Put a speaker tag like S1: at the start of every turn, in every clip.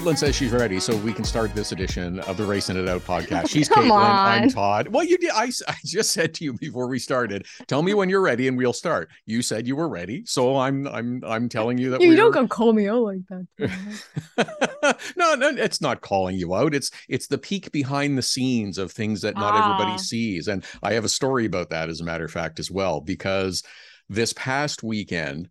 S1: Caitlin says she's ready, so we can start this edition of the Racing It Out podcast. She's Caitlin.
S2: on.
S1: I'm Todd. Well, you did. I just said to you before we started. Tell me when you're ready, and we'll start. You said you were ready, so I'm I'm I'm telling you that
S2: You
S1: we're.
S2: don't go call me out like that.
S1: no, no, it's not calling you out. It's it's the peek behind the scenes of things that not
S2: Ah.
S1: everybody sees, and I have a story about that, as a matter of fact, as well, because this past weekend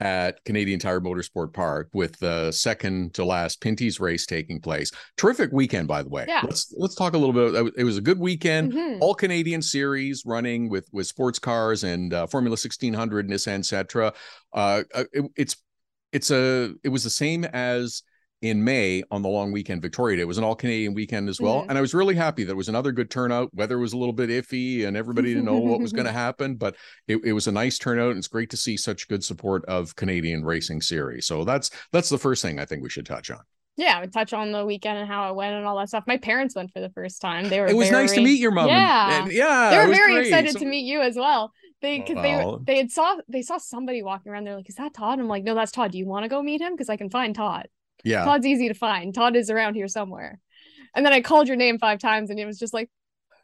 S1: at Canadian Tire Motorsport Park with the second to last Pinty's race taking place. Terrific weekend, by the way.
S2: Yeah.
S1: Let's let's talk a little bit. It was a good weekend.
S2: Mhm.
S1: All Canadian series running with with sports cars and uh, Formula 1600, Nissan Sentra. Uh, uh, it, it's it's a it was the same as in May on the long weekend Victoria Day. It was an all Canadian weekend as well, and I was really happy. That there was another good turnout. Weather was a little bit iffy, and everybody didn't know what was going to happen, but it, it was a nice turnout. And it's great to see such good support of Canadian racing series. So that's that's the first thing I think we should touch on.
S2: Yeah, we touch on the weekend and how it went and all that stuff. My parents went for the first time. They were
S1: It was nice to meet your mom.
S2: Yeah.
S1: and, yeah,
S2: They were very
S1: great.
S2: excited
S1: So-
S2: to meet you as well. They because
S1: Well-
S2: they they had saw they saw somebody walking around. They're like, "Is that Todd?" I'm like, "No, that's Todd. Do you want to go meet him? Because I can find Todd.
S1: Yeah,
S2: Todd's easy to find. Todd is around here somewhere." And then I called your name five times, and it was just like,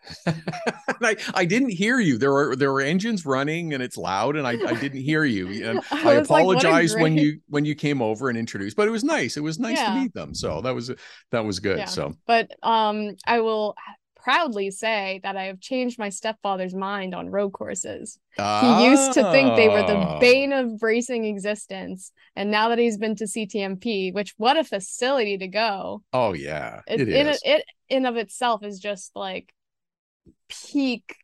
S1: I, I didn't hear you. There were there were engines running and it's loud and I, I didn't hear you. And
S2: I
S1: I,
S2: was like,
S1: apologize when you when you came over and introduced, but it was nice. It was nice
S2: Yeah.
S1: to meet them. So that was that was good.
S2: Yeah.
S1: So
S2: But um, I will proudly say that I have changed my stepfather's mind on road courses. He used to think they were the
S1: Oh.
S2: bane of racing existence, and now that he's been to CTMP, which what a facility to go!
S1: Oh yeah,
S2: It,
S1: it
S2: in it in of itself is just like peak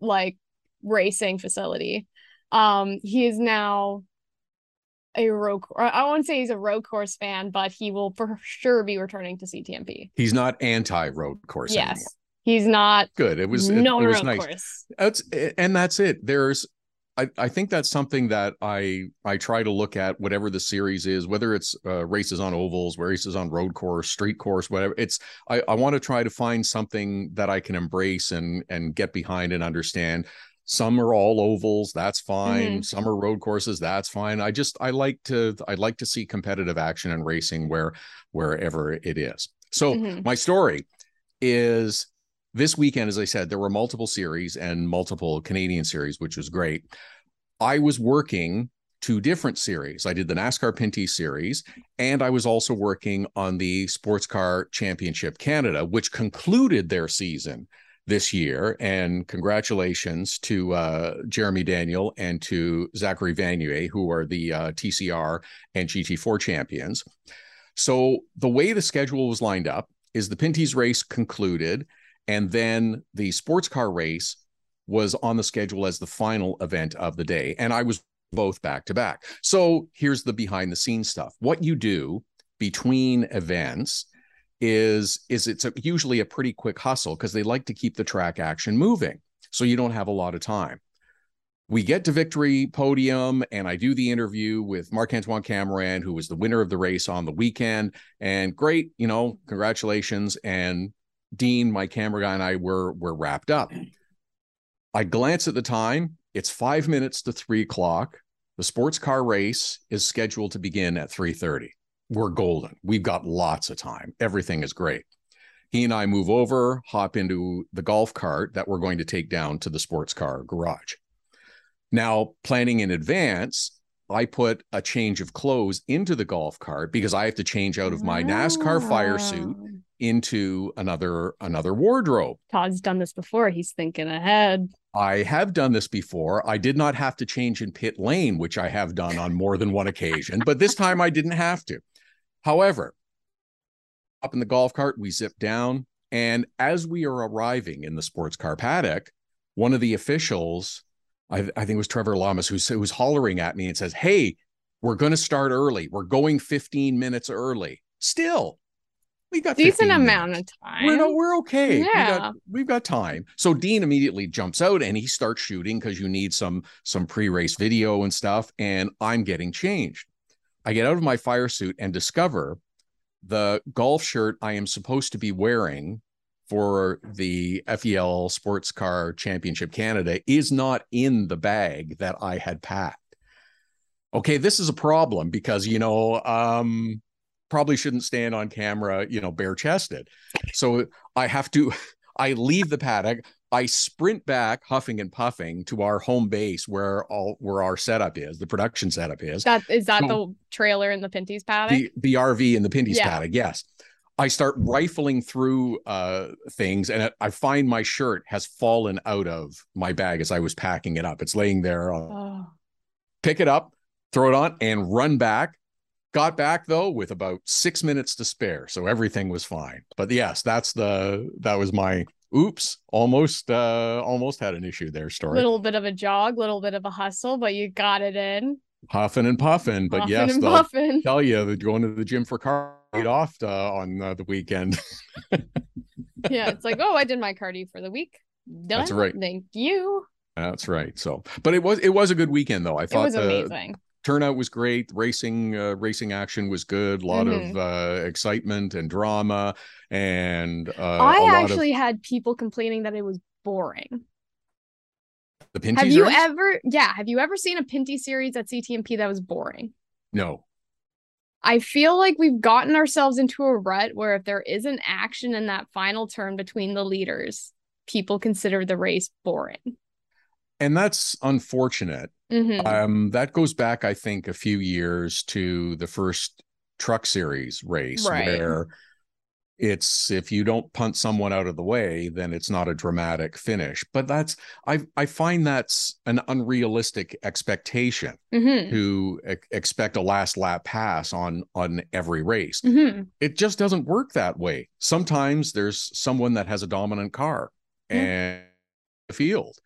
S2: like racing facility. Um, he is now a road. I won't say he's a road course fan, but he will for sure be returning to CTMP.
S1: He's not anti road course
S2: yes,
S1: anymore.
S2: He's not.
S1: Good. It was
S2: no
S1: it was
S2: road
S1: nice.
S2: course.
S1: That's and that's it. There's I, I think that's something that I I try to look at whatever the series is, whether it's uh, races on ovals, races on road course, street course, whatever. It's I, I want to try to find something that I can embrace and and get behind and understand. Some are all ovals, that's fine.
S2: Mhm.
S1: Some are road courses, that's fine. I just I like to I like to see competitive action and racing where wherever it is. So
S2: Mhm.
S1: my story is this weekend, as I said, there were multiple series and multiple Canadian series, which was great. I was working two different series. I did the NASCAR Pinty series, and I was also working on the Sports Car Championship Canada, which concluded their season this year. And congratulations to uh, Jeremy Daniel and to Zachary Vanier, who are the uh, TCR and GT4 champions. So the way the schedule was lined up is the Pinty's race concluded, and then the sports car race was on the schedule as the final event of the day. And I was both back to back. So here's the behind the scenes stuff. What you do between events is is it's a, usually a pretty quick hustle because they like to keep the track action moving so you don't have a lot of time we get to victory podium and i do the interview with marc antoine camirand who was the winner of the race on the weekend and great you know congratulations and dean my camera guy and i were were wrapped up. Mm. I glance at the time. It's five minutes to three o'clock. The sports car race is scheduled to begin at 3.30 we're golden. We've got lots of time. Everything is great. He and i move over hop into the golf cart that we're going to take down to the sports car garage. Now, planning in advance, I put a change of clothes into the golf cart because I have to change out of my NASCAR fire suit. Into another another wardrobe.
S2: Todd's done this before. He's thinking ahead.
S1: I have done this before. I did not have to change in pit lane, which I have done on more than one occasion, but this time I didn't have to. However, up in the golf cart, we zip down. And as we are arriving in the sports car paddock, one of the officials, I, I think it was Trevor Lamas, who's, who's hollering at me and says, Hey, we're going to start early. We're going 15 minutes early. Still, we got
S2: Decent amount
S1: minutes.
S2: of time.
S1: We're no, we're okay. We
S2: Yeah.
S1: got, we've got time. So Dean immediately jumps out and he starts shooting because you need some some pre-race video and stuff. And I'm getting changed. I get out of my fire suit and discover the golf shirt I am supposed to be wearing for the FEL Sports Car Championship Canada is not in the bag that I had packed. Okay, this is a problem because you know, um, probably shouldn't stand on camera, you know, bare chested. So I have to, I leave the paddock. I sprint back, huffing and puffing, to our home base where all where our setup is, the production setup is.
S2: That is that so, the trailer in the Pinty's paddock.
S1: The, the RV in the Pinty's yeah. paddock, yes. I start rifling through uh, things, and I find my shirt has fallen out of my bag as I was packing it up. It's laying there. oh. Pick it up, throw it on, and run back. Got back though with about six minutes to spare, so everything was fine. But yes, that's the that was my oops almost uh almost had an issue there story.
S2: A little bit of a jog a little bit of a hustle but you got it in.
S1: Huffing and puffing but huffing yes and puffing. tell you going to the gym for cardio off uh, on uh, the weekend.
S2: Yeah it's like oh i did my cardio for the week. Done.
S1: that's right.
S2: Thank you.
S1: That's right so but it was it was a good weekend though. I thought it was amazing turnout was great. Racing uh, racing action was good. A lot mm-hmm. of uh, excitement and drama. And uh,
S2: I actually of... had people complaining that it was boring.
S1: The Pinty
S2: Have you ever? Yeah. Have you ever seen a Pinty series at CTMP that was boring?
S1: No.
S2: I feel like we've gotten ourselves into a rut where if there isn't action in that final turn between the leaders, people consider the race boring
S1: and that's unfortunate. Mm-hmm. Um, that goes back, I think, a few years to the first truck series race right. where it's if you don't punt someone out of the way then it's not a dramatic finish but that's i i find that's an unrealistic expectation mm-hmm. to e- expect a last lap pass on on every race mm-hmm. it just doesn't work that way sometimes there's someone that has a dominant car and the field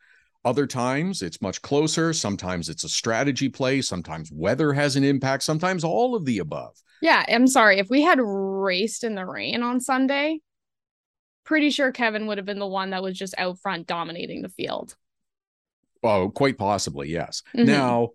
S1: other times it's much closer. Sometimes it's a strategy play. Sometimes weather has an impact. Sometimes all of the above.
S2: Yeah. I'm sorry. If we had raced in the rain on Sunday, pretty sure Kevin would have been the one that was just out front dominating the field.
S1: Oh, quite possibly. Yes. Mm-hmm. Now,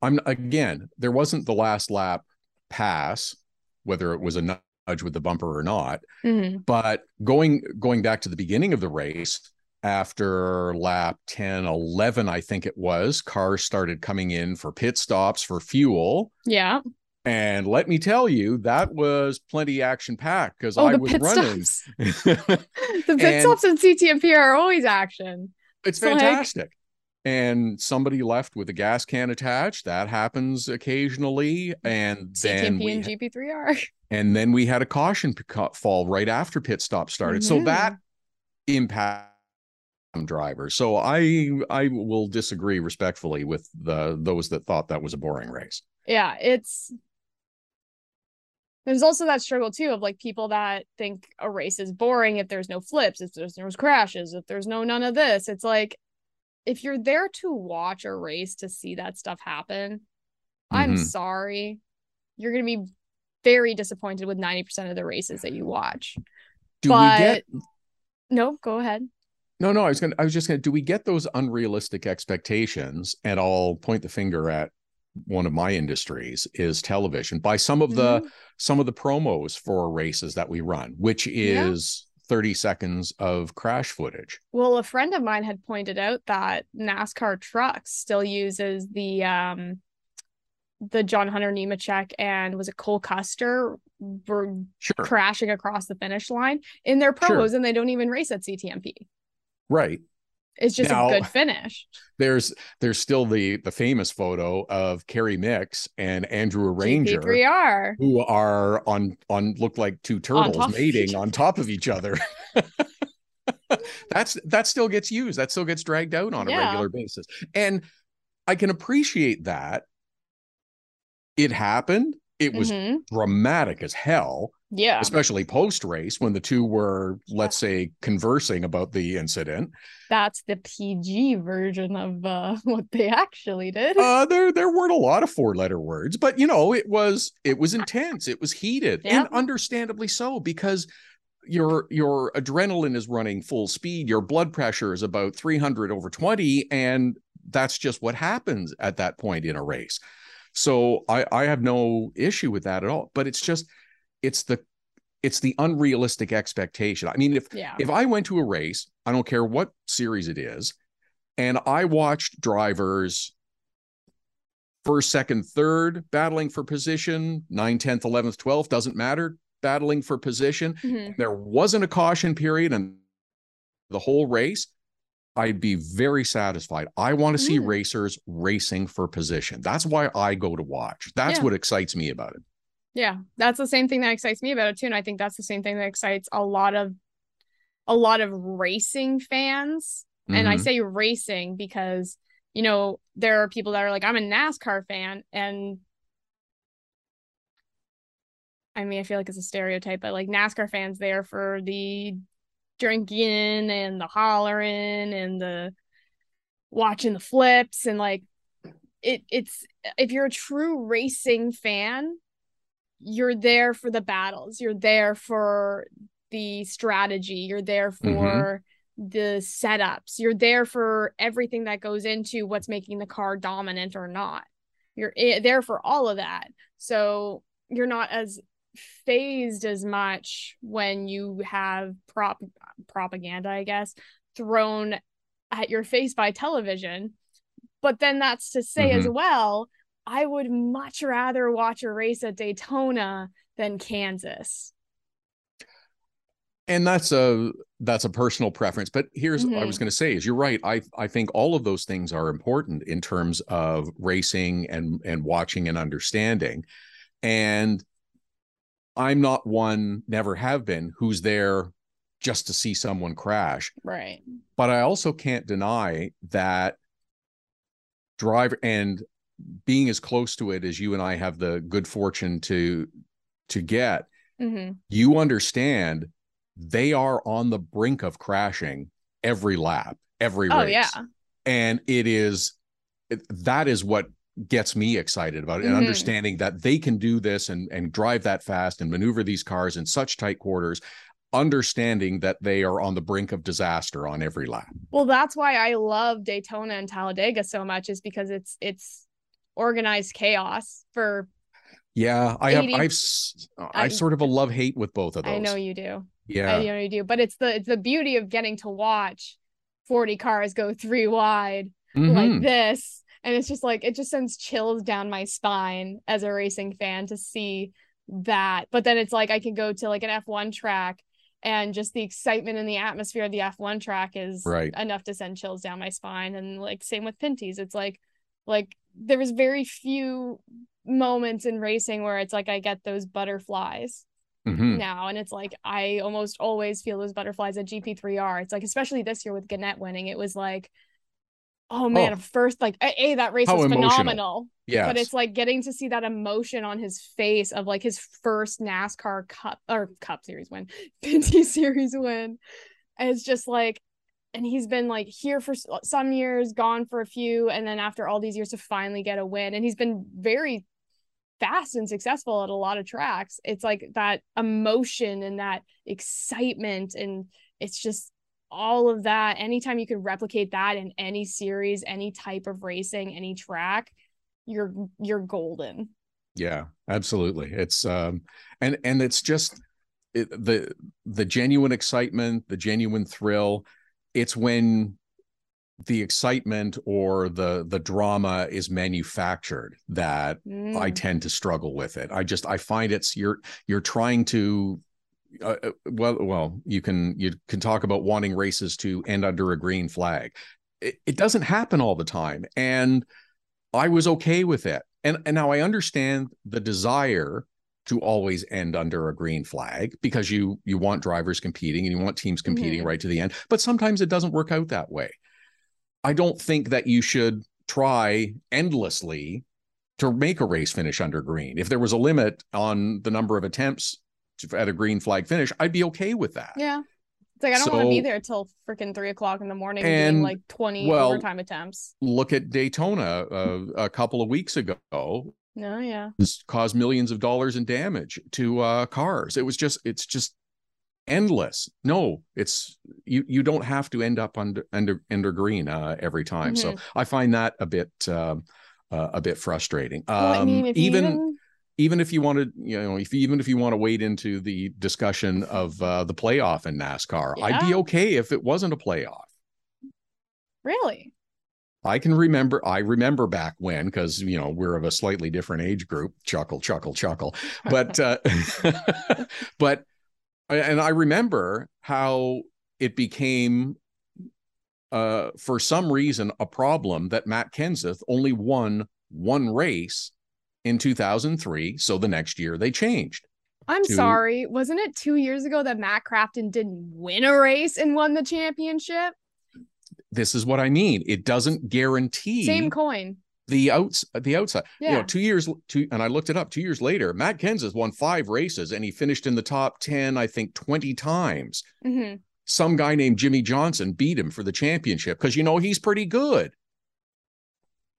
S1: I'm again, there wasn't the last lap pass, whether it was a nudge with the bumper or not. Mm-hmm. But going going back to the beginning of the race, after lap 10, 11, I think it was, cars started coming in for pit stops for fuel.
S2: Yeah.
S1: And let me tell you, that was plenty action packed because oh, I was running.
S2: the pit and stops in CTMP are always action.
S1: It's, fantastic. Like... And somebody left with a gas can attached. That happens occasionally. And
S2: CTMP
S1: then
S2: we, and GP3R.
S1: And then we had a caution fall right after pit stop started. Mm-hmm. So that impact driver. So I I will disagree respectfully with the those that thought that was a boring race.
S2: Yeah, it's there's also that struggle too of like people that think a race is boring if there's no flips, if there's no crashes, if there's no none of this. It's like if you're there to watch a race to see that stuff happen, mm-hmm. I'm sorry. You're going to be very disappointed with 90% of the races that you watch.
S1: Do but... we get
S2: No, go ahead.
S1: No, no, I was going to I was just going to do we get those unrealistic expectations and I'll point the finger at one of my industries is television by some of the mm-hmm. some of the promos for races that we run, which is yeah. 30 seconds of crash footage.
S2: Well, a friend of mine had pointed out that NASCAR trucks still uses the um the John Hunter Nemechek and was it Cole Custer were sure. crashing across the finish line in their promos sure. and they don't even race at CTMP.
S1: Right.
S2: It's just now, a good finish.
S1: There's there's still the the famous photo of Kerry Micks and Andrew Ranger
S2: GP3R.
S1: who are on on look like two turtles mating on top of each other. That's that still gets used. That still gets dragged out on yeah. a regular basis. And I can appreciate that. It happened. It was mm-hmm. dramatic as hell.
S2: Yeah.
S1: Especially post race when the two were, let's say, conversing about the incident.
S2: That's the PG version of uh, what they actually did.
S1: Uh, there there weren't a lot of four letter words, but you know, it was it was intense, it was heated, yeah. and understandably so, because your your adrenaline is running full speed, your blood pressure is about 300 over 20, and that's just what happens at that point in a race. So I, I have no issue with that at all. But it's just it's the it's the unrealistic expectation. I mean, if yeah. if I went to a race, I don't care what series it is, and I watched drivers first, second, third battling for position, 9, 10th, 11th, 12th, doesn't matter, battling for position.
S2: Mhm.
S1: There wasn't a caution period and the whole race. I'd be very satisfied. I want to see
S2: Mm.
S1: racers racing for position. That's why I go to watch. That's
S2: Yeah.
S1: what excites me about it.
S2: Yeah, that's the same thing that excites me about it too, and I think that's the same thing that excites a lot of a lot of racing fans. And I
S1: Mhm.
S2: say racing because you know there are people that are like, I'm a NASCAR fan, and I mean, I feel like it's a stereotype, but like NASCAR fans there for the drinking and the hollering and the watching the flips and like it it's if you're a true racing fan you're there for the battles you're there for the strategy you're there mm-hmm. for the setups you're there for everything that goes into what's making the car dominant or not. You're eh, there for all of that. So you're not as phased as much when you have prop propaganda i guess thrown at your face by television. But then that's to say as mm-hmm. well I would much rather watch a race at Daytona than Kansas.
S1: and that's a that's a personal preference but here's what i was mm-hmm. going to say is you're right i i think all of those things are important in terms of racing and and watching and understanding and i'm not one never have been who's there just to see someone crash
S2: Right.
S1: but i also can't deny that driver and being as close to it as you and i have the good fortune to to get
S2: hmm
S1: you understand they are on the brink of crashing every lap, every
S2: Oh
S1: race.
S2: yeah.
S1: And it is that is what gets me excited about it and
S2: Mhm.
S1: understanding that they can do this and and drive that fast and maneuver these cars in such tight quarters understanding that they are on the brink of disaster on every lap.
S2: Well, that's why I love Daytona and Talladega so much is because it's it's organized chaos for
S1: Yeah, I have
S2: 80
S1: I've
S2: I-
S1: sort of a love hate with both of those.
S2: I know you do.
S1: Yeah.
S2: I know you do. But it's the it's the beauty of getting to watch 40 cars go three wide
S1: Mhm.
S2: like this. And it's just like it just sends chills down my spine as a racing fan to see that. But then it's like I can go to like an F1 track and just the excitement and the atmosphere of the F1 track is
S1: Right.
S2: enough to send chills down my spine. And like same with Pinties. It's like like there was very few moments in racing where it's like I get those butterflies
S1: Mhm.
S2: now and it's like i almost always feel those butterflies at gp3r it's like especially this year with guenette winning it was like oh man
S1: Oh.
S2: first like a, a, that race
S1: How
S2: was
S1: emotional.
S2: phenomenal
S1: Yeah.
S2: but it's like getting to see that emotion on his face of like his first nascar cup or cup series win pinty series win and it's just like and he's been like here for some years gone for a few and then after all these years to finally get a win and he's been very fast and successful at a lot of tracks it's like that emotion and that excitement and it's just all of that anytime you can replicate that in any series any type of racing any track you're you're golden
S1: Yeah, absolutely. It's um and and it's just it, the the genuine excitement, the genuine thrill. It's when the excitement or the the drama is manufactured that I
S2: Mm.
S1: tend to struggle with it. I just I find it's you're you're trying to uh, uh, well well you can you can talk about wanting races to end under a green flag. It, it doesn't happen all the time and I was okay with it. And and now I understand the desire to always end under a green flag because you you want drivers competing and you want teams competing
S2: Mhm.
S1: right to the end. But sometimes it doesn't work out that way. I don't think that you should try endlessly to make a race finish under green. If there was a limit on the number of attempts to, at a green flag finish, I'd be okay with that.
S2: yeah it's like i don't want to be there till freaking three o'clock in the morning
S1: And,
S2: doing like 20
S1: well,
S2: overtime attempts
S1: Look at Daytona uh, a couple of weeks ago.
S2: No yeah
S1: This caused millions of dollars in damage to uh, cars. It was just, it's just endless. No, it's you. You don't have to end up under under under green uh, every time. So I find that a bit um uh, a bit frustrating. Um,
S2: well, i mean
S1: even
S2: even
S1: even if you wanted, you know, if even if you want to wade into the discussion of uh, the playoff in NASCAR, I'd be okay if it wasn't a playoff.
S2: really
S1: I can remember, I remember back when, because, you know, we're of a slightly different age group, chuckle, chuckle, chuckle. But, uh, but, and I remember how it became, uh, for some reason, a problem that Matt Kenseth only won one race in 2003. So the next year they changed.
S2: I'm to... sorry. Wasn't it two years ago that Matt Crafton didn't win a race and won the championship?
S1: This is what I mean. It doesn't guarantee
S2: same coin.
S1: The outs the outside. Yeah. You know, two years two and I looked it up. Two years later, Matt Kenseth won five races and he finished in the top 10, I think, 20 times. Mm-hmm. Some guy named Jimmie Johnson beat him for the championship because you know he's pretty good.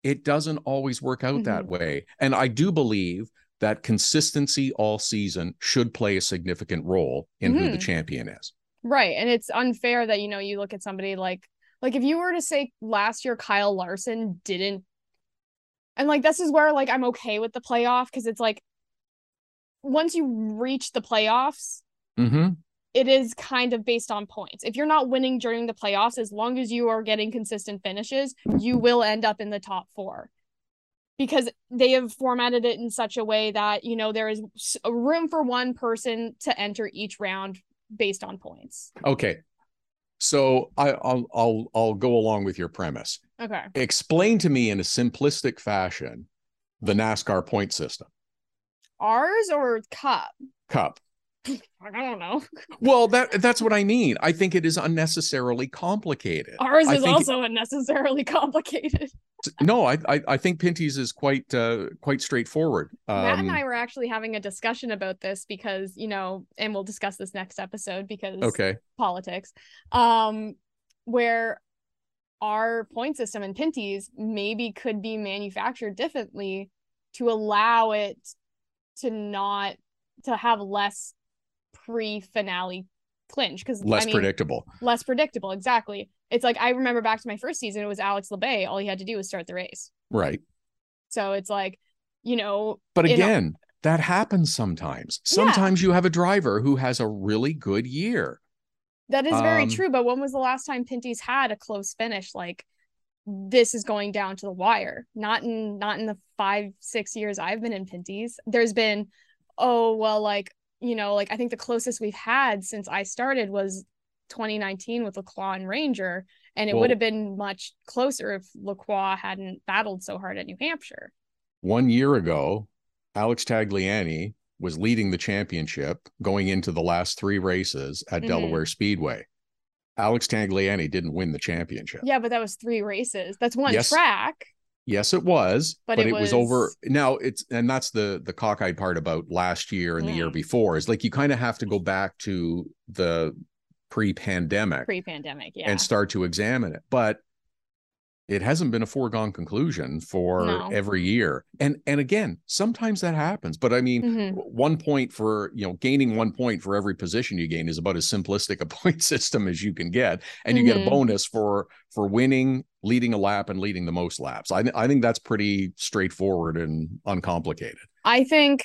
S1: It doesn't always work out mm-hmm. that way. And I do believe that consistency all season should play a significant role in mm-hmm. who the mm-hmm. champion is.
S2: Right. And it's unfair that, you know, you look at somebody like, like if you were to say last year Kyle Larson didn't, and like this is where like I'm okay with the playoff because it's like once you reach the playoffs, mm-hmm. it is kind of based on points. If you're not winning during the playoffs, as long as you are getting consistent finishes, you will end up in the top four because they have formatted it in such a way that you know there is a room for one person to enter each round based on points.
S1: Okay. So I, will I'll I'll go along with your premise.
S2: Okay.
S1: Explain to me in a simplistic fashion the NASCAR point system.
S2: Ours or Cup?
S1: Cup.
S2: I don't know.
S1: well, that that's what I mean. I think it is unnecessarily complicated.
S2: Ours is also it, unnecessarily complicated.
S1: no, I, I, I think Pinty's is quite uh quite straightforward.
S2: Um, Matt and um, I were actually having a discussion about this because you know, and we'll discuss this next episode because
S1: okay
S2: politics, um, where our point system in Pinty's maybe could be manufactured differently to allow it to not to have less pre-finale clinch because
S1: less
S2: I mean,
S1: predictable.
S2: Less predictable, exactly. It's like I remember back to my first season, it was Alex Labbe. All he had to do was start the race.
S1: Right.
S2: So it's like, you know.
S1: But again, a- that happens sometimes. Sometimes yeah. you have a driver who has a really good year.
S2: That is very um, true. But when was the last time Pinty's had a close finish? Like this is going down to the wire. Not in not in the five, six years I've been in Pinty's. There's been, oh well, like you know, like I think the closest we've had since I started was 2019 with Lacroix and Ranger, and it well, would have been much closer if Lacroix hadn't battled so hard at New Hampshire.
S1: One year ago, Alex Tagliani was leading the championship going into the last three races at mm-hmm. Delaware Speedway. Alex Tagliani didn't win the championship.
S2: Yeah, but that was three races. That's one yes. track.
S1: Yes, it was, but, but it, was... was... over. Now it's and that's the the cockeyed part about last year and mm. the year before is like you kind of have to go back to the pre-pandemic,
S2: pre-pandemic, yeah,
S1: and start to examine it. But it hasn't been a foregone conclusion for no. every year and and again sometimes that happens but i mean mm-hmm. one point for you know gaining one point for every position you gain is about as simplistic a point system as you can get and you mm-hmm. get a mm-hmm. bonus for for winning leading a lap and leading the most laps i, I think that's pretty straightforward and uncomplicated
S2: i think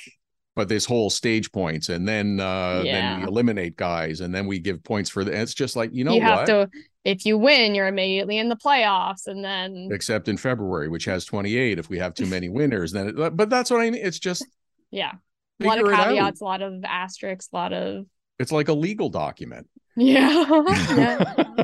S1: but this whole stage points and then uh yeah. then we eliminate guys and then we give points for the it's just like you know
S2: you have
S1: what?
S2: to if you win you're immediately in the playoffs and then
S1: except in february which has 28 if we have too many winners then it, but that's what i mean it's just
S2: yeah a lot of caveats a lot of asterisks a lot of
S1: it's like a legal document
S2: yeah, yeah.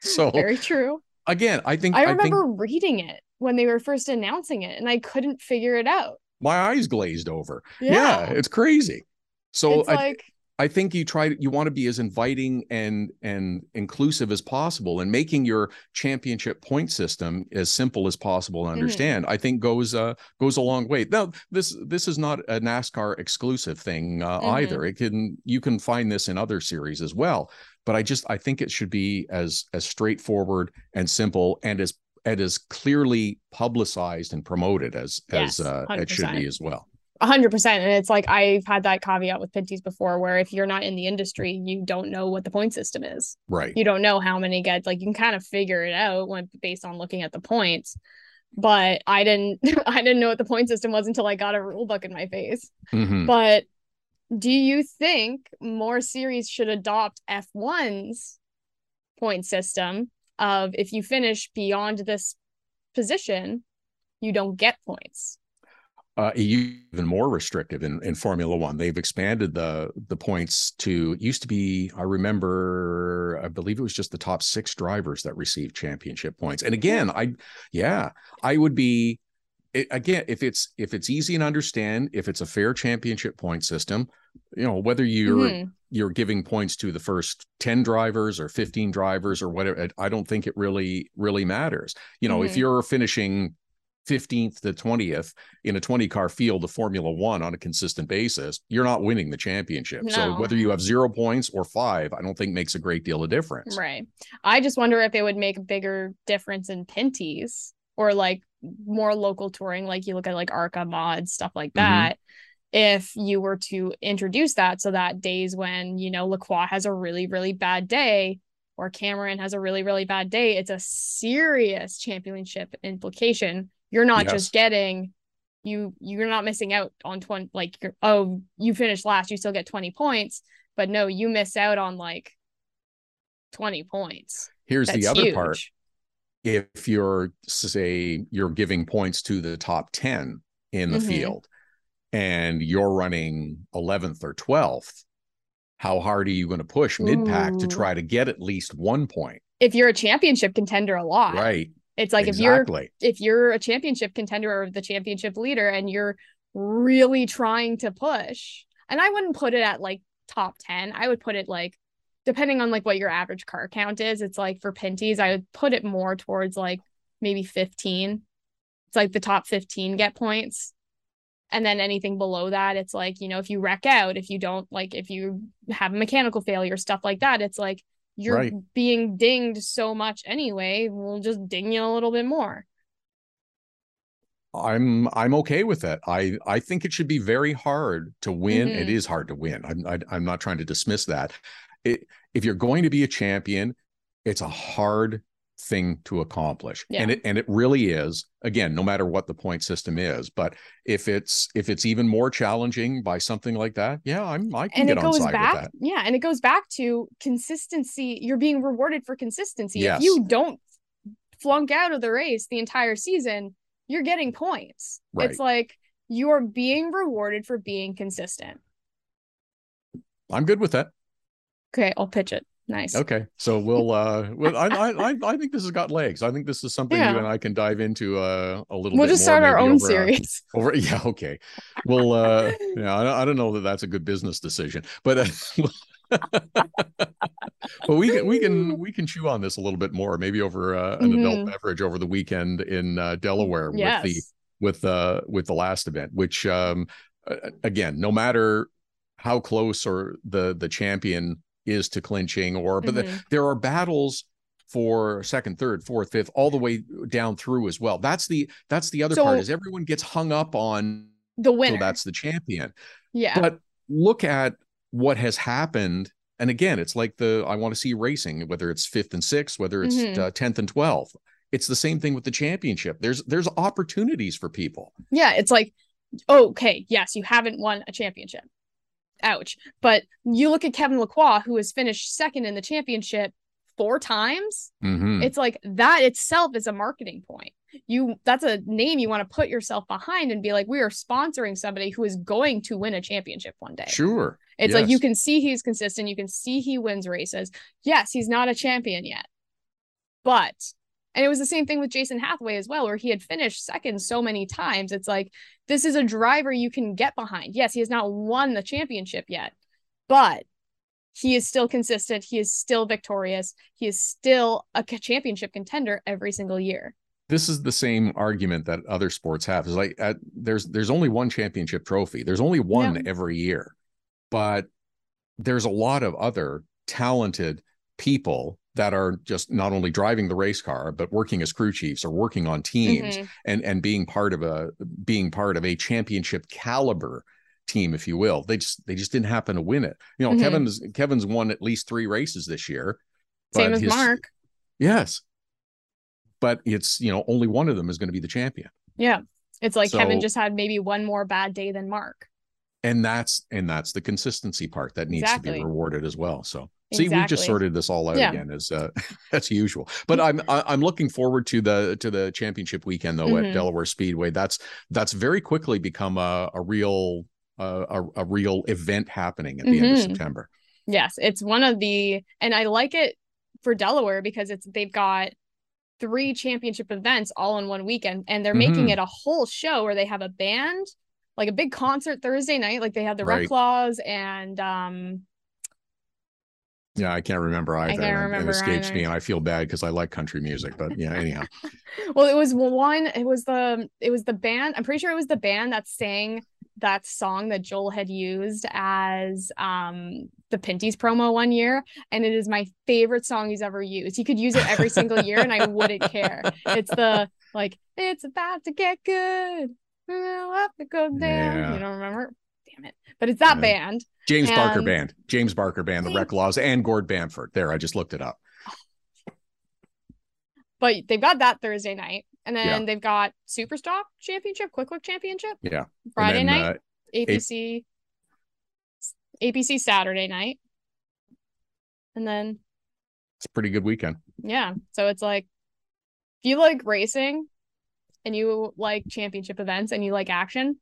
S1: so
S2: very true
S1: again i think
S2: i remember I think... reading it when they were first announcing it and i couldn't figure it out
S1: my eyes glazed over. Yeah, yeah it's crazy. So
S2: it's I, like
S1: I think you try you want to be as inviting and and inclusive as possible and making your championship point system as simple as possible to mm-hmm. understand mm-hmm. I think goes uh goes a long way. Now this this is not a NASCAR exclusive thing uh, mm-hmm. either. It can you can find this in other series as well. But I just I think it should be as as straightforward and simple and as it is clearly publicized and promoted as yes, as uh, it should be as well.
S2: Hundred percent. And it's like I've had that caveat with Pinty's before where if you're not in the industry, you don't know what the point system is.
S1: Right.
S2: You don't know how many get like you can kind of figure it out when based on looking at the points. But I didn't I didn't know what the point system was until I got a rule book in my face. Mm-hmm. But do you think more series should adopt F1's point system of if you finish beyond this position, you don't get points.
S1: Uh, even more restrictive in, in Formula One. They've expanded the the points to it used to be. I remember, I believe it was just the top six drivers that received championship points. And again, I, yeah, I would be it, again if it's if it's easy to understand, if it's a fair championship point system, you know whether you're mm-hmm. you're giving points to the first 10 drivers or 15 drivers or whatever i don't think it really really matters you know mm-hmm. if you're finishing 15th to 20th in a 20 car field of Formula One on a consistent basis, you're not winning the championship. No. So whether you have zero points or five, I don't think makes a great deal of difference.
S2: Right. I just wonder if it would make a bigger difference in Pinty's or like more local touring, like you look at like ARCA mods, stuff like mm-hmm. that. Mm-hmm. If you were to introduce that so that days when, you know, Lacroix has a really, really bad day, or Camirand has a really, really bad day, it's a serious championship implication you're not yes. just getting you you're not missing out on 20 like you're, oh you finished last you still get 20 points but no you miss out on like 20 points
S1: here's That's the other huge. part if you're say you're giving points to the top 10 in the mm-hmm. field and you're running 11th or 12th how hard are you going to push mid pack to try to get at least one point
S2: if you're a championship contender a lot
S1: right
S2: it's like exactly. if you're if you're a championship contender or the championship leader and you're really trying to push, and I wouldn't put it at like top 10. I would put it like depending on like what your average car count is. It's like for Pinty's, I would put it more towards like maybe 15. It's like the top 15 get points. And then anything below that, it's like, you know, if you wreck out, if you don't like, if you have a mechanical failure, stuff like that, it's like you're right. being dinged so much anyway we'll just ding you a little bit more
S1: i'm i'm okay with that i i think it should be very hard to win mm-hmm. it is hard to win i'm I, am i am not trying to dismiss that it, if you're going to be a champion it's a hard thing to accomplish. Yeah. and it and it really is again no matter what the point system is but if it's if it's even more challenging by something like that yeah i'm i can
S2: and
S1: get
S2: it goes
S1: on side
S2: back
S1: with that.
S2: Yeah and it goes back to consistency. You're being rewarded for consistency. Yes. if you don't flunk out of the race the entire season you're getting points. Right. it's like you're being rewarded for being consistent.
S1: I'm good with that
S2: okay i'll pitch it Nice.
S1: Okay, so we'll. uh well, I, I I think this has got legs. I think this is something yeah. you and I can dive into uh, a little. Bit more.
S2: We'll just start our own over, uh, series.
S1: Uh, over, yeah. Okay. Well, uh, yeah. I, I don't know that that's a good business decision, but. Uh, but we can we can we can chew on this a little bit more maybe over uh, an mm-hmm. adult beverage over the weekend in uh, Delaware yes. with the with uh with the last event which um again no matter how close or the the champion is to clinching or but mm-hmm. the, there are battles for second third fourth fifth all the way down through as well. That's the that's the other so, part is everyone gets hung up on
S2: the winner.
S1: So that's the champion.
S2: Yeah.
S1: But look at what has happened. And again it's like the i want to see racing whether it's fifth and sixth whether it's mm-hmm. uh, 10th and 12th it's the same thing with the championship. There's there's opportunities for people.
S2: Yeah it's like okay yes you haven't won a championship ouch. But you look at Kevin Lacroix, who has finished second in the championship four times. Mm-hmm. It's like that itself is a marketing point. You that's a name you want to put yourself behind and be like, we are sponsoring somebody who is going to win a championship one day.
S1: Sure.
S2: It's yes. like you can see he's consistent. You can see he wins races. Yes, he's not a champion yet. But and it was the same thing with Jason Hathaway as well, where he had finished second so many times. It's like, this is a driver you can get behind. Yes, he has not won the championship yet, but he is still consistent. He is still victorious. He is still a championship contender every single year.
S1: This is the same argument that other sports have. Is like at, there's there's only one championship trophy. There's only one yeah. every year, but there's a lot of other talented people that are just not only driving the race car but working as crew chiefs or working on teams mm-hmm. and and being part of a being part of a championship caliber team if you will. They just they just didn't happen to win it. You know mm-hmm. kevin's kevin's won at least three races this year
S2: same as his, marc.
S1: Yes. But it's you know only one of them is going to be the champion.
S2: Yeah. It's like so, kevin just had maybe one more bad day than marc.
S1: And that's and that's the consistency part that needs exactly. to be rewarded as well so See, we just sorted this all out
S2: Yeah.
S1: again as uh, as usual. But I'm I'm looking forward to the to the championship weekend though
S2: Mhm.
S1: at Delaware Speedway. That's that's very quickly become a a real uh, a a real event happening at the end of
S2: Mhm.
S1: September.
S2: Yes, it's one of the and I like it for Delaware because it's they've got three championship events all in one weekend and they're making
S1: Mhm.
S2: it a whole show where they have a band, like a big concert Thursday night, like they have the
S1: Right.
S2: Reklaws and um
S1: Yeah, I can't remember either.
S2: can't remember
S1: it escapes me, and I feel bad because I like country music. But yeah, anyhow,
S2: well it was one it was the it was the band I'm pretty sure it was the band that sang that song that Joel had used as um the Pinty's promo one year and it is my favorite song he's ever used. He could use it every single year and I wouldn't care. It's the like it's about to get good. We'll have to go down.
S1: Yeah.
S2: You don't remember? But it's that
S1: Yeah.
S2: band.
S1: James Barker Band, James Barker Band, the Reklaws, and Gord Bamford. There, I just looked it up.
S2: But they've got that Thursday night. And then
S1: Yeah.
S2: they've got Superstock Championship, Quick Look Championship.
S1: Yeah.
S2: Friday
S1: then,
S2: night.
S1: uh,
S2: APC APC Saturday night. And then
S1: it's a pretty good weekend.
S2: yeah, so it's like if you like racing and you like championship events and you like action,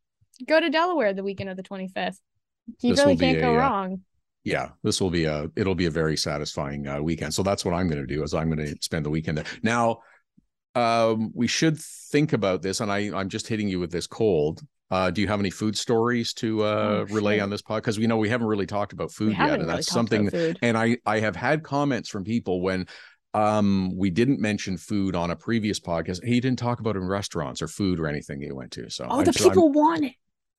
S2: go to Delaware the weekend of the 25th. You
S1: This
S2: really can't go
S1: a, uh,
S2: wrong.
S1: yeah this will be a it'll be a very satisfying uh, weekend so that's what i'm going to do is i'm going to spend the weekend there now um we should think about this and i i'm just hitting you with this cold uh do you have any food stories to uh
S2: Oh,
S1: relay on this pod because we know we haven't really talked about
S2: We
S1: food yet and
S2: really
S1: that's something and i i have had comments from people when um we didn't mention food on a previous podcast he didn't talk about in restaurants or food or anything he went to so
S2: Oh,
S1: I'm
S2: the
S1: so I'm-
S2: people want it.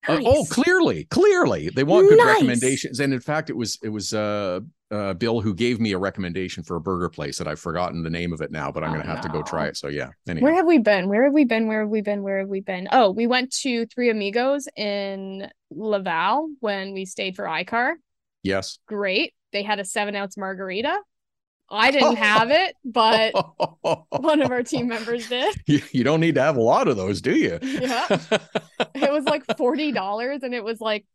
S1: Uh, oh, clearly, clearly, they want good
S2: Nice.
S1: recommendations. And in fact, it was it was uh, uh, Bill who gave me a recommendation for a burger place that I've forgotten the name of it now, but I'm
S2: Oh,
S1: going to have to go try it. So yeah. Anyhow,
S2: Where have we been? Where have we been? Where have we been? Where have we been? Oh, we went to Three Amigos in Laval when we stayed for iCar.
S1: yes.
S2: Great. They had a seven ounce margarita. I didn't have it, but one of our team members did.
S1: you, you don't need to have a lot of those, do you?
S2: Yeah. It was like forty dollars, and it was like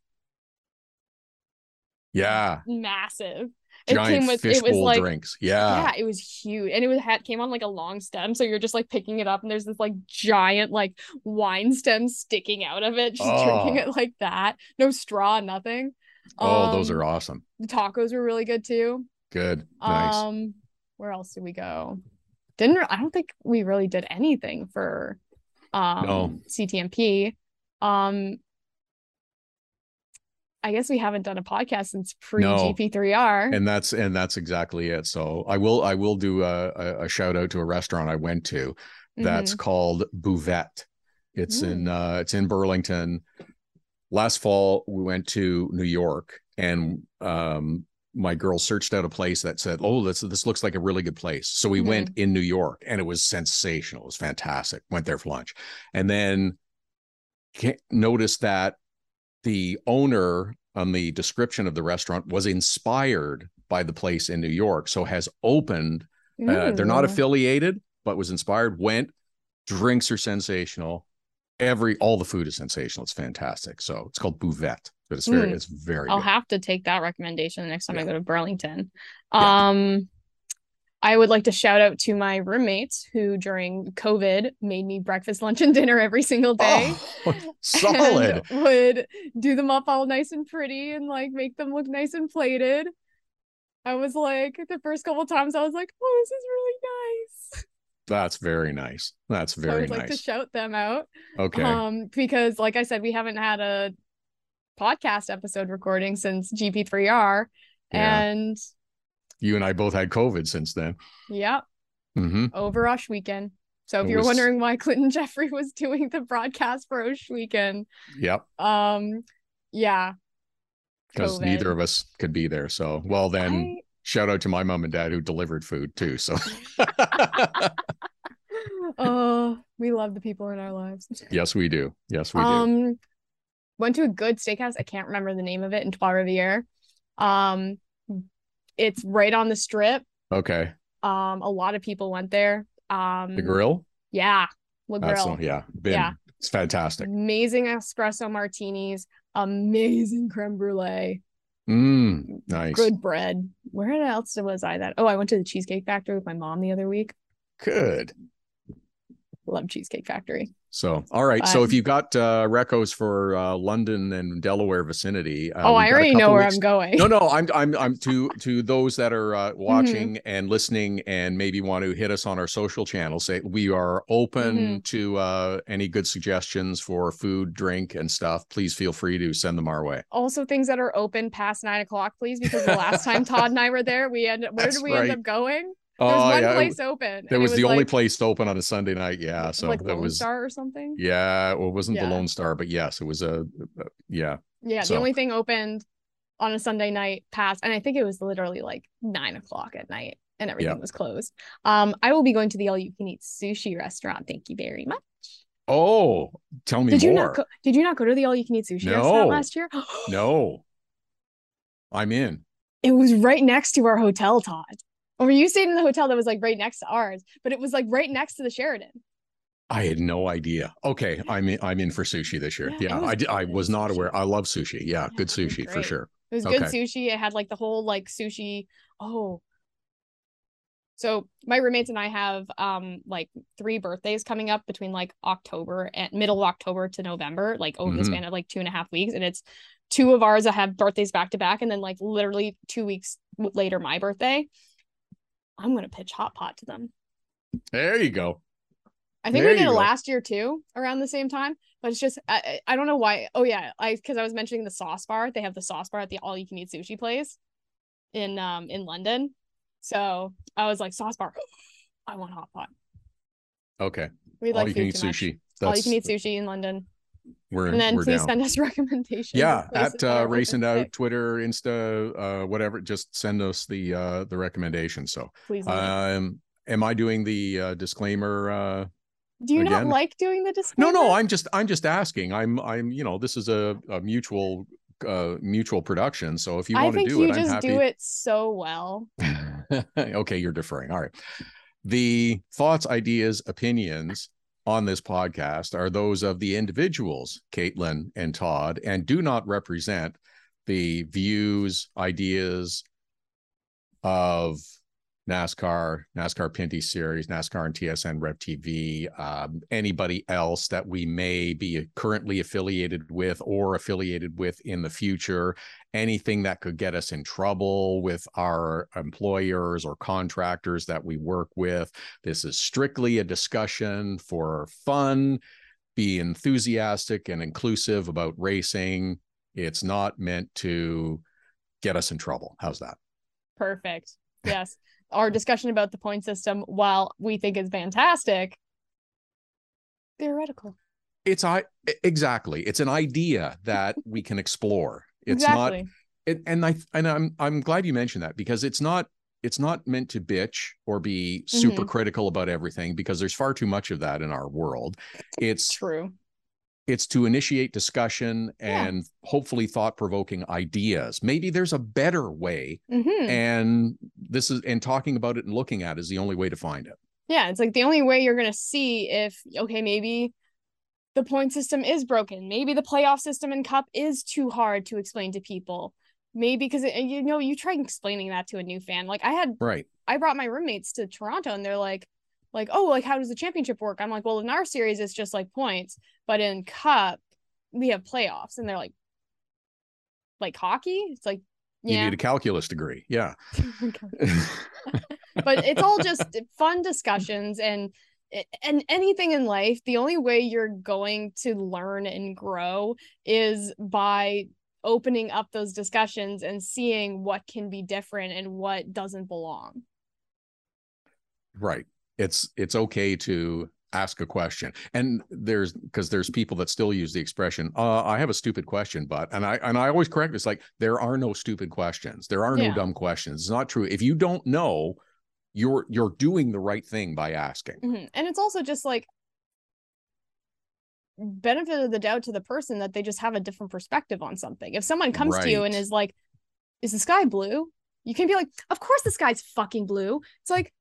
S1: yeah.
S2: massive. It
S1: Giant
S2: came with it was like
S1: drinks. Yeah.
S2: yeah, it was huge, and it was had came on like a long stem, so you're just like picking it up, and there's this like giant like wine stem sticking out of it, just drinking
S1: Oh.
S2: it like that. No straw, nothing.
S1: Oh, those
S2: Um,
S1: are awesome.
S2: The tacos were really good too.
S1: Good. Nice.
S2: Um, where else did we go? Didn't I don't think we really did anything for um
S1: No.
S2: CTMP. Um I guess we haven't done a podcast since pre GP3R.
S1: and that's and that's exactly it. So I will I will do a, a, shout out to a restaurant I went to that's
S2: Mhm.
S1: called Buvette. It's in uh it's in Burlington. Last fall we went to New York and um my girl searched out a place that said, "Oh, this this looks like a really good place." So we
S2: Mhm.
S1: went in New York and it was sensational. It was fantastic. Went there for lunch. And then noticed that the owner on the description of the restaurant was inspired by the place in New York. So has opened uh, they're not affiliated, but was inspired. Went. Drinks are sensational. Every all the food is sensational. It's fantastic. So it's called Buvette, but it's very
S2: Mm.
S1: it's very
S2: I'll
S1: good.
S2: have to take that recommendation the next time I go to Burlington.
S1: Yeah.
S2: Um I would like to shout out to my roommates who during COVID made me breakfast, lunch, and dinner every single day.
S1: Oh, solid.
S2: and would do them up all nice and pretty and like make them look nice and plated. I was like the first couple times I was like, oh, this is really nice.
S1: That's very nice. That's
S2: So I
S1: very
S2: would like to shout them out.
S1: okay.
S2: Um, because like I said, we haven't had a podcast episode recording since GP3R.
S1: Yeah.
S2: And
S1: you and I both had COVID since then.
S2: yeah,
S1: hmm
S2: over Rush Weekend. So if you're wondering why Clinton Jeffrey was doing the broadcast for Rush Weekend,
S1: Yep.
S2: um, yeah.
S1: Because neither of us could be there. So well then
S2: I-
S1: shout out to my mom and dad who delivered food too. So
S2: oh, we love the people in our lives.
S1: yes, we do. Yes, we do.
S2: Um, went to a good steakhouse. I can't remember the name of it in Trois Rivières. Um, it's right on the strip.
S1: Okay.
S2: Um, a lot of people went there. Um,
S1: The grill.
S2: yeah, Le Grill.
S1: yeah. Been
S2: Yeah.
S1: it's fantastic.
S2: Amazing espresso martinis, amazing creme brulee.
S1: Mm, nice.
S2: good bread. Where else was I that? Oh, I went to the Cheesecake Factory with my mom the other week.
S1: Good.
S2: Love Cheesecake Factory.
S1: So, all right. So, if you've got uh, recos for uh, London and Delaware vicinity, uh,
S2: oh, I already know where
S1: weeks-
S2: I'm going.
S1: No, no, I'm, I'm, I'm to to those that are uh,
S2: Mm-hmm.
S1: watching and listening, and maybe want to hit us on our social channels. Say we are open
S2: Mm-hmm.
S1: to uh, any good suggestions for food, drink, and stuff. Please feel free to send them our way.
S2: Also, things that are open past nine o'clock, please, because the last time Todd and I were there, we had where
S1: That's
S2: did we
S1: right.
S2: end up going? There was
S1: Oh
S2: one
S1: yeah, it-
S2: place open. and it
S1: was the only
S2: like,
S1: place open on a Sunday night. Yeah, so
S2: like
S1: that
S2: Lone
S1: was
S2: Star or something.
S1: yeah. Well, it wasn't
S2: Yeah.
S1: the Lone Star, but yes, it was a uh, yeah.
S2: Yeah,
S1: So-
S2: the only thing opened on a Sunday night past, and I think it was literally like nine o'clock at night, and everything
S1: Yeah.
S2: was closed. Um, I will be going to the all you can eat sushi restaurant. Thank you very much.
S1: Oh, tell me
S2: Did you not go? Did you not go to the all you can eat sushi
S1: No.
S2: restaurant last year?
S1: No, I'm in.
S2: It was right next to our hotel, Todd. Or you stayed in the hotel that was like right next to ours, but it was like right next to the Sheridan.
S1: I had no idea. Okay, I'm in. I'm in for sushi this year.
S2: Yeah,
S1: Yeah,
S2: was
S1: I, I was not aware. I love sushi. Yeah,
S2: Yeah,
S1: good sushi for sure.
S2: It was good sushi. It had like the whole like sushi. Oh. So my roommates and I have um like three birthdays coming up between like October and middle of October to November, like over the
S1: Mhm.
S2: span of like two and a half weeks. And it's two of ours that have birthdays back to back, and then like literally two weeks later, my birthday. I'm gonna pitch hot pot to them.
S1: There you go.
S2: I think
S1: There
S2: we did it
S1: go.
S2: last year too, around the same time. But it's just I I don't know why. Oh yeah, I because I was mentioning the sauce bar. They have the sauce bar at the all you can eat sushi place in um in London. So I was like sauce bar. I want hot pot.
S1: Okay.
S2: We
S1: All
S2: like
S1: you can eat sushi.
S2: All you can eat sushi in London.
S1: We're
S2: And then
S1: we're
S2: please
S1: down.
S2: send us recommendations.
S1: yeah, at uh, racing out. Twitter, Insta, uh, whatever. Just send us the uh, the recommendation. So,
S2: Please.
S1: um, am I doing the uh, disclaimer? Uh,
S2: Do you not like doing the disclaimer?
S1: no. No. I'm just I'm just asking. I'm I'm you know this is a, a mutual uh mutual production. So if you want to do
S2: you
S1: it, I'm
S2: just
S1: happy.
S2: do it so well.
S1: okay, you're deferring. All right. The thoughts, ideas, opinions on this podcast are those of the individuals, Caitlin and Todd, and do not represent the views, ideas of NASCAR, NASCAR Pinty's Series, NASCAR and TSN Rev TV, um, anybody else that we may be currently affiliated with or affiliated with in the future anything that could get us in trouble with our employers or contractors that we work with. This is strictly a discussion for fun, be enthusiastic and inclusive about racing. It's not meant to get us in trouble. How's that?
S2: Perfect. Yes. Our discussion about the point system, while we think is fantastic, theoretical.
S1: It's I exactly. It's an idea that we can explore. It's not it, and I and I'm I'm glad you mentioned that because it's not it's not meant to bitch or be mm-hmm. super critical about everything because there's far too much of that in our world. It's
S2: True.
S1: It's to initiate discussion
S2: Yeah.
S1: and hopefully thought-provoking ideas. Maybe there's a better way
S2: hmm
S1: and this is and talking about it and looking at it is the only way to find it.
S2: Yeah, it's like the only way you're gonna see if okay, maybe the point system is broken. Maybe the playoff system and Cup is too hard to explain to people. Maybe because you know you try explaining that to a new fan. Like I had,
S1: Right.
S2: I brought my roommates to Toronto, and they're like, like oh, like how does the championship work? I'm like, well, in our series it's just like points, but in Cup we have playoffs, and they're like, like hockey. It's like
S1: You need a calculus degree. Yeah.
S2: but it's all just fun discussions and and anything in life the only way you're going to learn and grow is by opening up those discussions and seeing what can be different and what doesn't belong
S1: Right. It's it's okay to ask a question. And there's because there's people that still use the expression, uh, I have a stupid question, but and I and I always correct this like there are no stupid questions. There are
S2: Yeah.
S1: no dumb questions. It's not true. If you don't know, you're you're doing the right thing by asking.
S2: Mhm. and it's also just like benefit of the doubt to the person that they just have a different perspective on something if someone comes to you and is like is the sky blue you can be like of course the sky's fucking blue it's like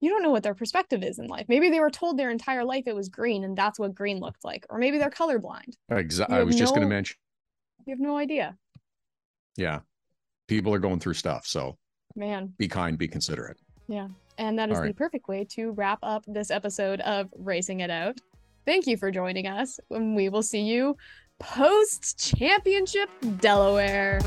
S2: you don't know what their perspective is in life maybe they were told their entire life it was green and that's what green looked like or maybe they're colorblind
S1: Exactly. I was just going to mention.
S2: you have no idea
S1: Yeah. people are going through stuff. So
S2: Man.
S1: be kind, be considerate.
S2: Yeah. And that is the perfect way to wrap up this episode of Racing It Out. Thank you for joining us. And we will see you post championship Delaware.